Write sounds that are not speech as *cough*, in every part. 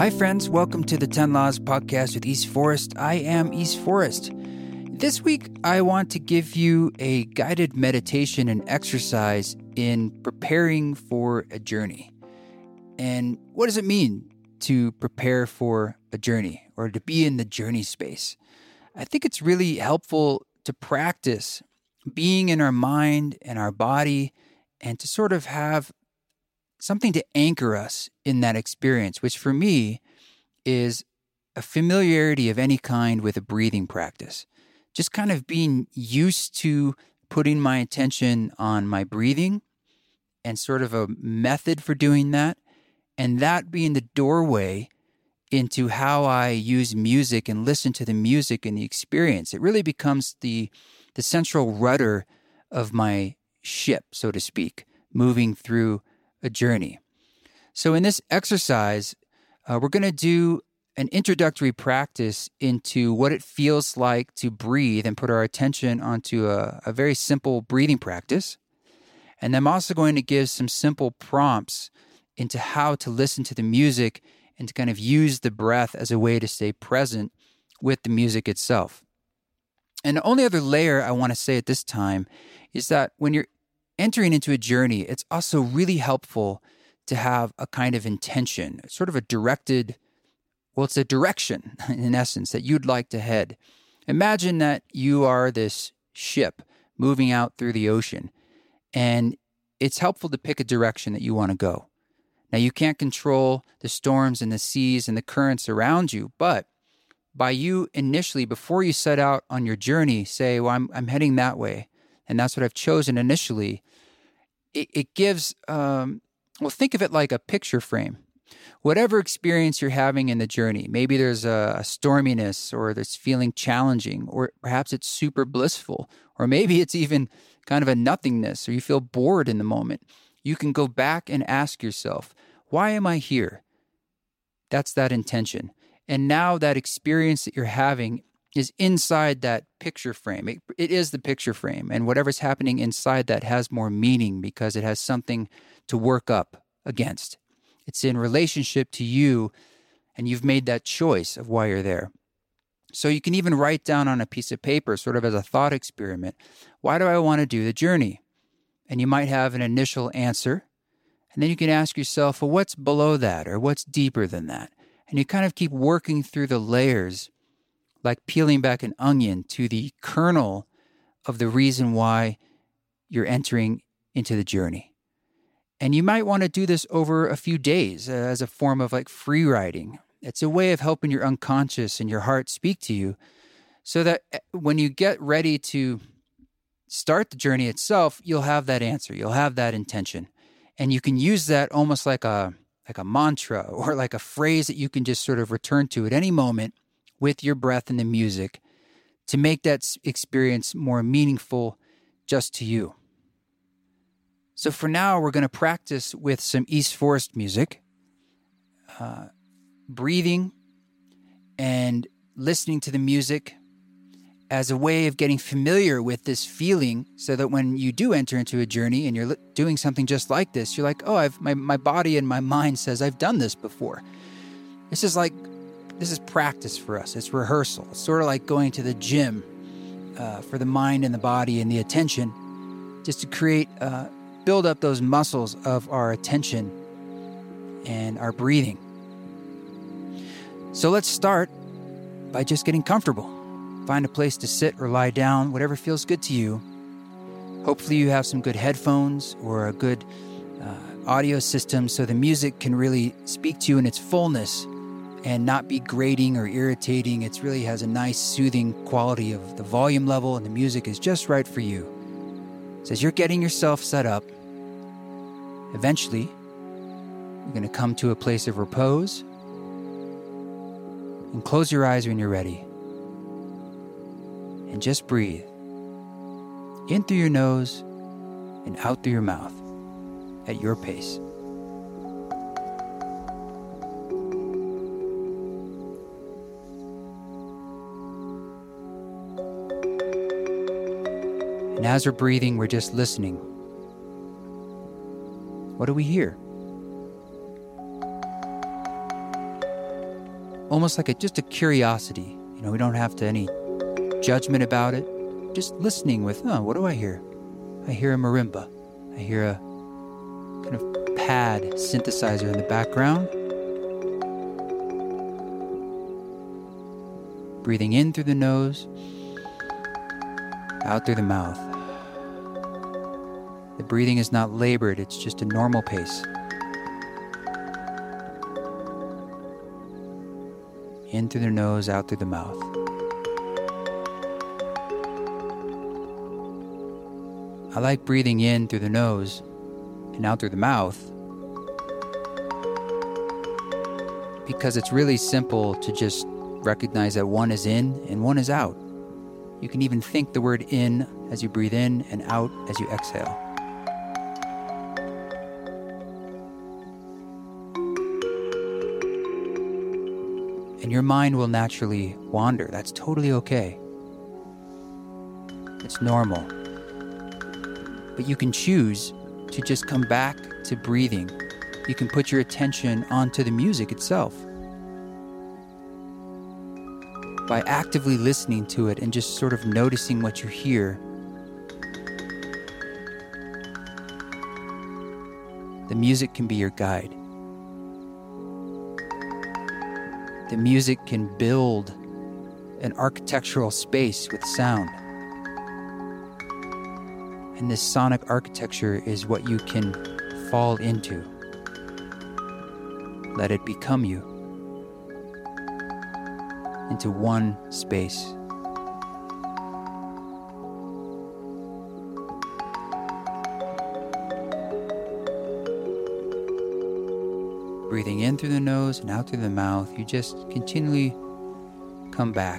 Hi, friends. Welcome to the 10 Laws podcast with East Forest. I am East Forest. This week, I want to give you a guided meditation and exercise in preparing for a journey. And what does it mean to prepare for a journey or to be in the journey space? I think it's really helpful to practice being in our mind and our body and to sort of have something to anchor us in that experience, which for me is a familiarity of any kind with a breathing practice. Just kind of being used to putting my attention on my breathing and sort of a method for doing that. And that being the doorway into how I use music and listen to the music and the experience. It really becomes the, the central rudder of my ship, so to speak, moving through a journey. So, in this exercise, uh, we're going to do an introductory practice into what it feels like to breathe and put our attention onto a, a very simple breathing practice. And I'm also going to give some simple prompts into how to listen to the music and to kind of use the breath as a way to stay present with the music itself. And the only other layer I want to say at this time is that when you're entering into a journey, it's also really helpful to have a kind of intention, sort of a directed, well, it's a direction *laughs* in essence that you'd like to head. Imagine that you are this ship moving out through the ocean, and it's helpful to pick a direction that you want to go. Now, you can't control the storms and the seas and the currents around you, but by you initially, before you set out on your journey, say, Well, I'm, I'm heading that way, and that's what I've chosen initially, it, it gives, um, well, think of it like a picture frame. Whatever experience you're having in the journey, maybe there's a, a storminess or there's feeling challenging, or perhaps it's super blissful, or maybe it's even kind of a nothingness, or you feel bored in the moment. You can go back and ask yourself, why am I here? That's that intention. And now that experience that you're having is inside that picture frame. It, it is the picture frame. And whatever's happening inside that has more meaning because it has something to work up against. It's in relationship to you, and you've made that choice of why you're there. So you can even write down on a piece of paper, sort of as a thought experiment, why do I want to do the journey? And you might have an initial answer. And then you can ask yourself, well, what's below that or what's deeper than that? And you kind of keep working through the layers like peeling back an onion to the kernel of the reason why you're entering into the journey. And you might want to do this over a few days as a form of like free writing. It's a way of helping your unconscious and your heart speak to you so that uh, when you get ready to start the journey itself, you'll have that answer, you'll have that intention. And you can use that almost like a like a mantra *laughs* or like a phrase that you can just sort of return to at any moment with your breath and the music to make that experience more meaningful just to you. So for now, we're going to practice with some East Forest music, uh, breathing, and listening to the music as a way of getting familiar with this feeling so that when you do enter into a journey and you're doing something just like this, you're like, oh, I've, my, my body and my mind says I've done this before. This is like this is practice for us. It's rehearsal. It's sort of like going to the gym uh, for the mind and the body and the attention, just to create, uh, build up those muscles of our attention and our breathing. So let's start by just getting comfortable. Find a place to sit or lie down, whatever feels good to you. Hopefully, you have some good headphones or a good uh, audio system so the music can really speak to you in its fullness and not be grating or irritating. It really has a nice soothing quality of the volume level and the music is just right for you. So as you're getting yourself set up, eventually you're going to come to a place of repose and close your eyes when you're ready. And just breathe in through your nose and out through your mouth at your pace. And as we're breathing, we're just listening. What do we hear? almost like a, just a curiosity. You know, we don't have to any judgment about it. Just listening with, oh, what do I hear? I hear a marimba. I hear a kind of pad synthesizer in the background. Breathing in through the nose, out through the mouth. The breathing is not labored, it's just a normal pace. In through the nose, out through the mouth. I like breathing in through the nose and out through the mouth because it's really simple to just recognize that one is in and one is out. You can even think the word in as you breathe in and out as you exhale. And your mind will naturally wander. That's totally okay. It's normal. But you can choose to just come back to breathing. You can put your attention onto the music itself. By actively listening to it and just sort of noticing what you hear, the music can be your guide. The music can build an architectural space with sound. And this sonic architecture is what you can fall into. Let it become you into one space. Nose and out through the mouth, you just continually come back.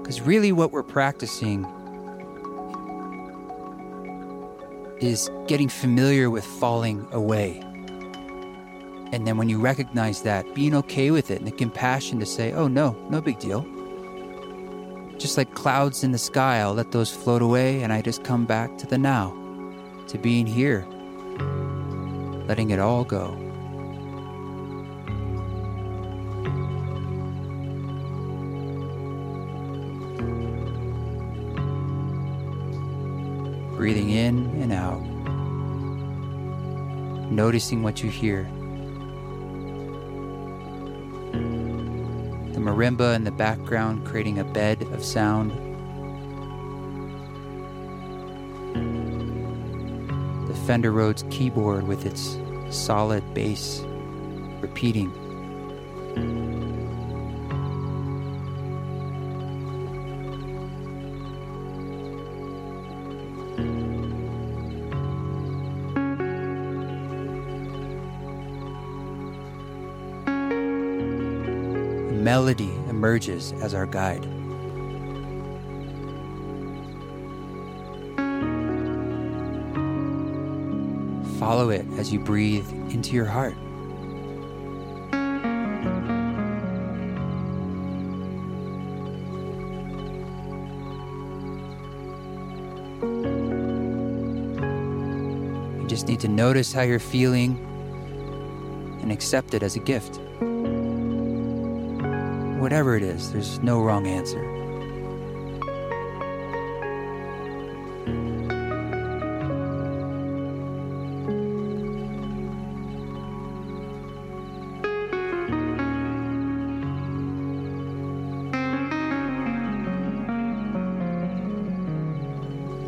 Because really, what we're practicing is getting familiar with falling away. And then when you recognize that, being okay with it and the compassion to say, oh no, no big deal. Just like clouds in the sky, I'll let those float away and I just come back to the now, to being here, letting it all go. Breathing in and out, noticing what you hear. The marimba in the background creating a bed of sound. The Fender Rhodes keyboard with its solid bass repeating. Melody emerges as our guide. Follow it as you breathe into your heart. You just need to notice how you're feeling and accept it as a gift. Whatever it is, there's no wrong answer.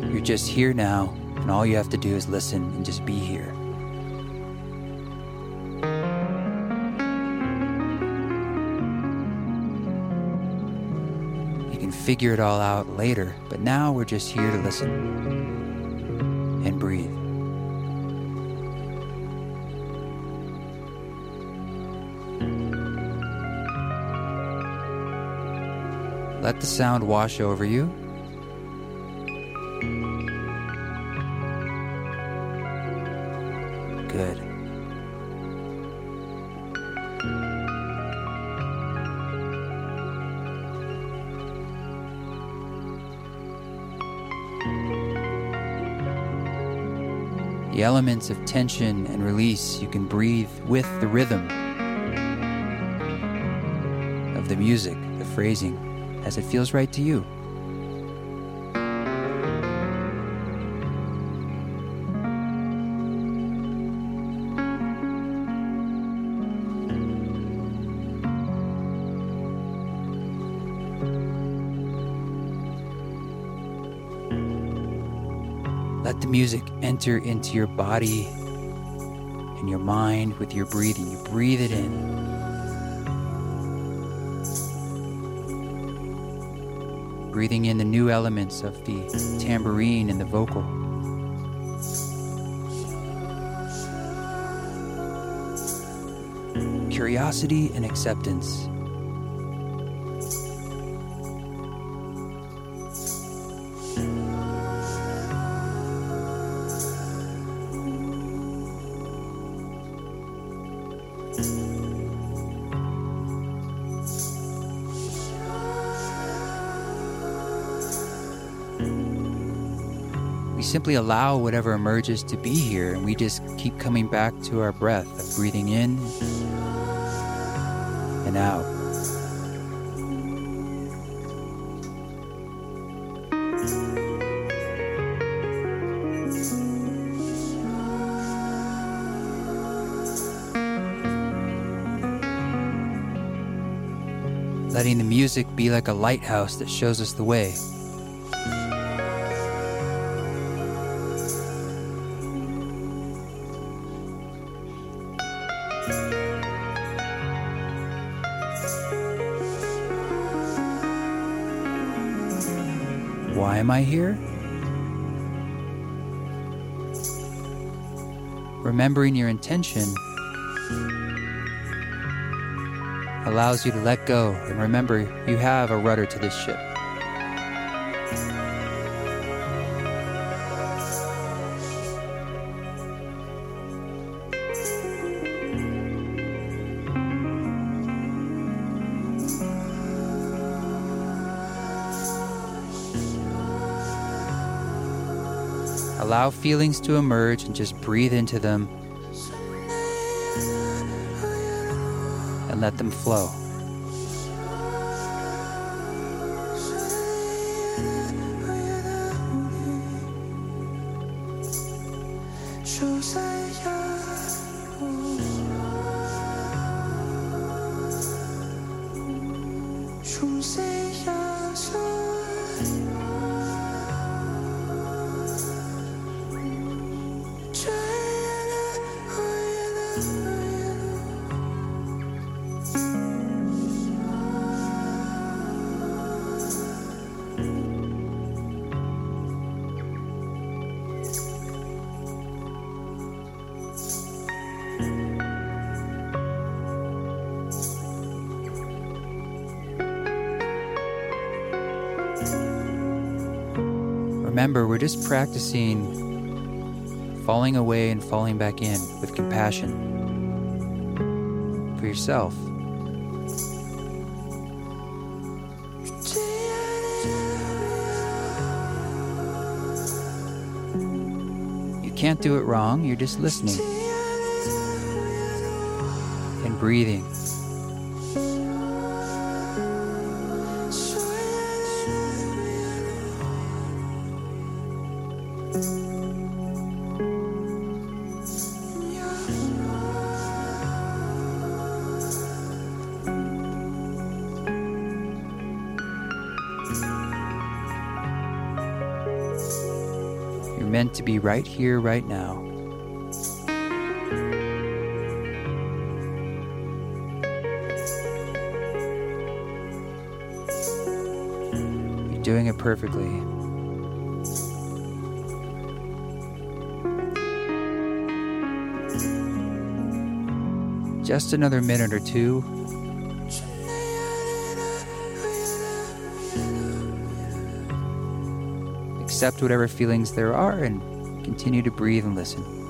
You're just here now, and all you have to do is listen and just be here. Figure it all out later, but now we're just here to listen and breathe. Let the sound wash over you. Elements of tension and release, you can breathe with the rhythm. Of the music, the phrasing, as it feels right to you. Music enter into your body and your mind with your breathing. You breathe it in. Breathing in the new elements of the tambourine and the vocal. Curiosity and acceptance. Simply allow whatever emerges to be here and we just keep coming back to our breath of breathing in and out. Letting the music be like a lighthouse that shows us the way. Why am I here? Remembering your intention allows you to let go and remember you have a rudder to this ship. Allow feelings to emerge and just breathe into them and let them flow. Remember, we're just practicing falling away and falling back in with compassion for yourself. You can't do it wrong, you're just listening and breathing. Meant to be right here, right now. You're doing it perfectly. Just another minute or two. Accept whatever feelings there are and continue to breathe and listen.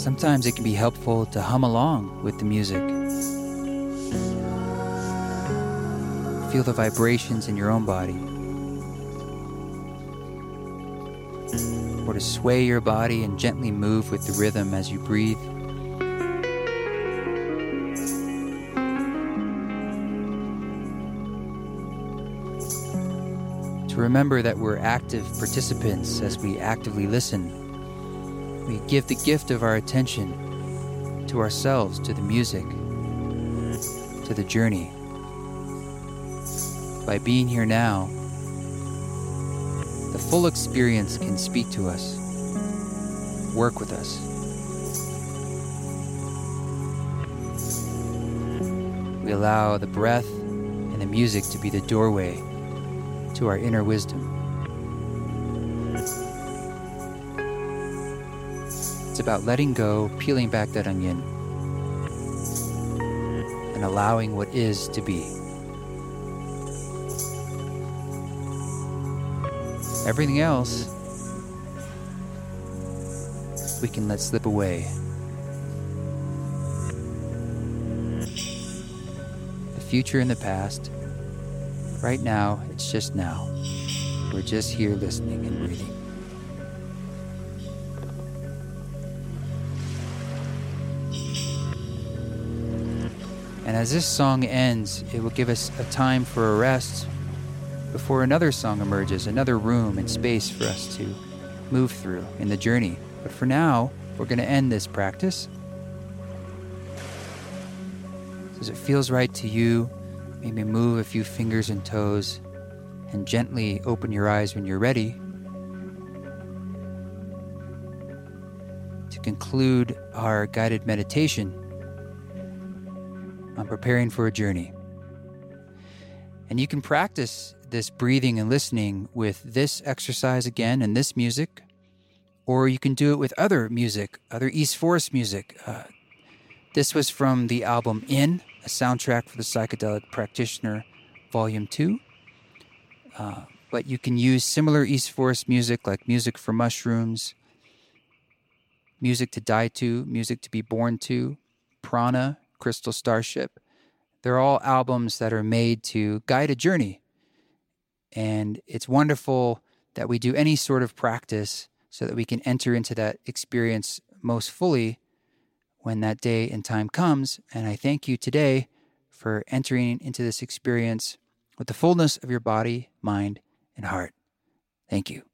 Sometimes it can be helpful to hum along with the music. Feel the vibrations in your own body. Or to sway your body and gently move with the rhythm as you breathe. To remember that we're active participants as we actively listen we give the gift of our attention to ourselves, to the music, to the journey. By being here now, the full experience can speak to us, work with us. We allow the breath and the music to be the doorway to our inner wisdom. It's about letting go, peeling back that onion, and allowing what is to be. Everything else we can let slip away. The future and the past. Right now, it's just now. We're just here listening and breathing. And as this song ends, it will give us a time for a rest before another song emerges, another room and space for us to move through in the journey. But for now, we're going to end this practice. As it feels right to you, maybe move a few fingers and toes and gently open your eyes when you're ready. To conclude our guided meditation, on preparing for a journey. And you can practice this breathing and listening with this exercise again and this music, or you can do it with other music, other East Forest music. Uh, this was from the album In, a soundtrack for the Psychedelic Practitioner, Volume 2. Uh, but you can use similar East Forest music like Music for Mushrooms, Music to Die to, Music to Be Born to, Prana, Crystal Starship. They're all albums that are made to guide a journey. And it's wonderful that we do any sort of practice so that we can enter into that experience most fully when that day and time comes. And I thank you today for entering into this experience with the fullness of your body, mind, and heart. Thank you.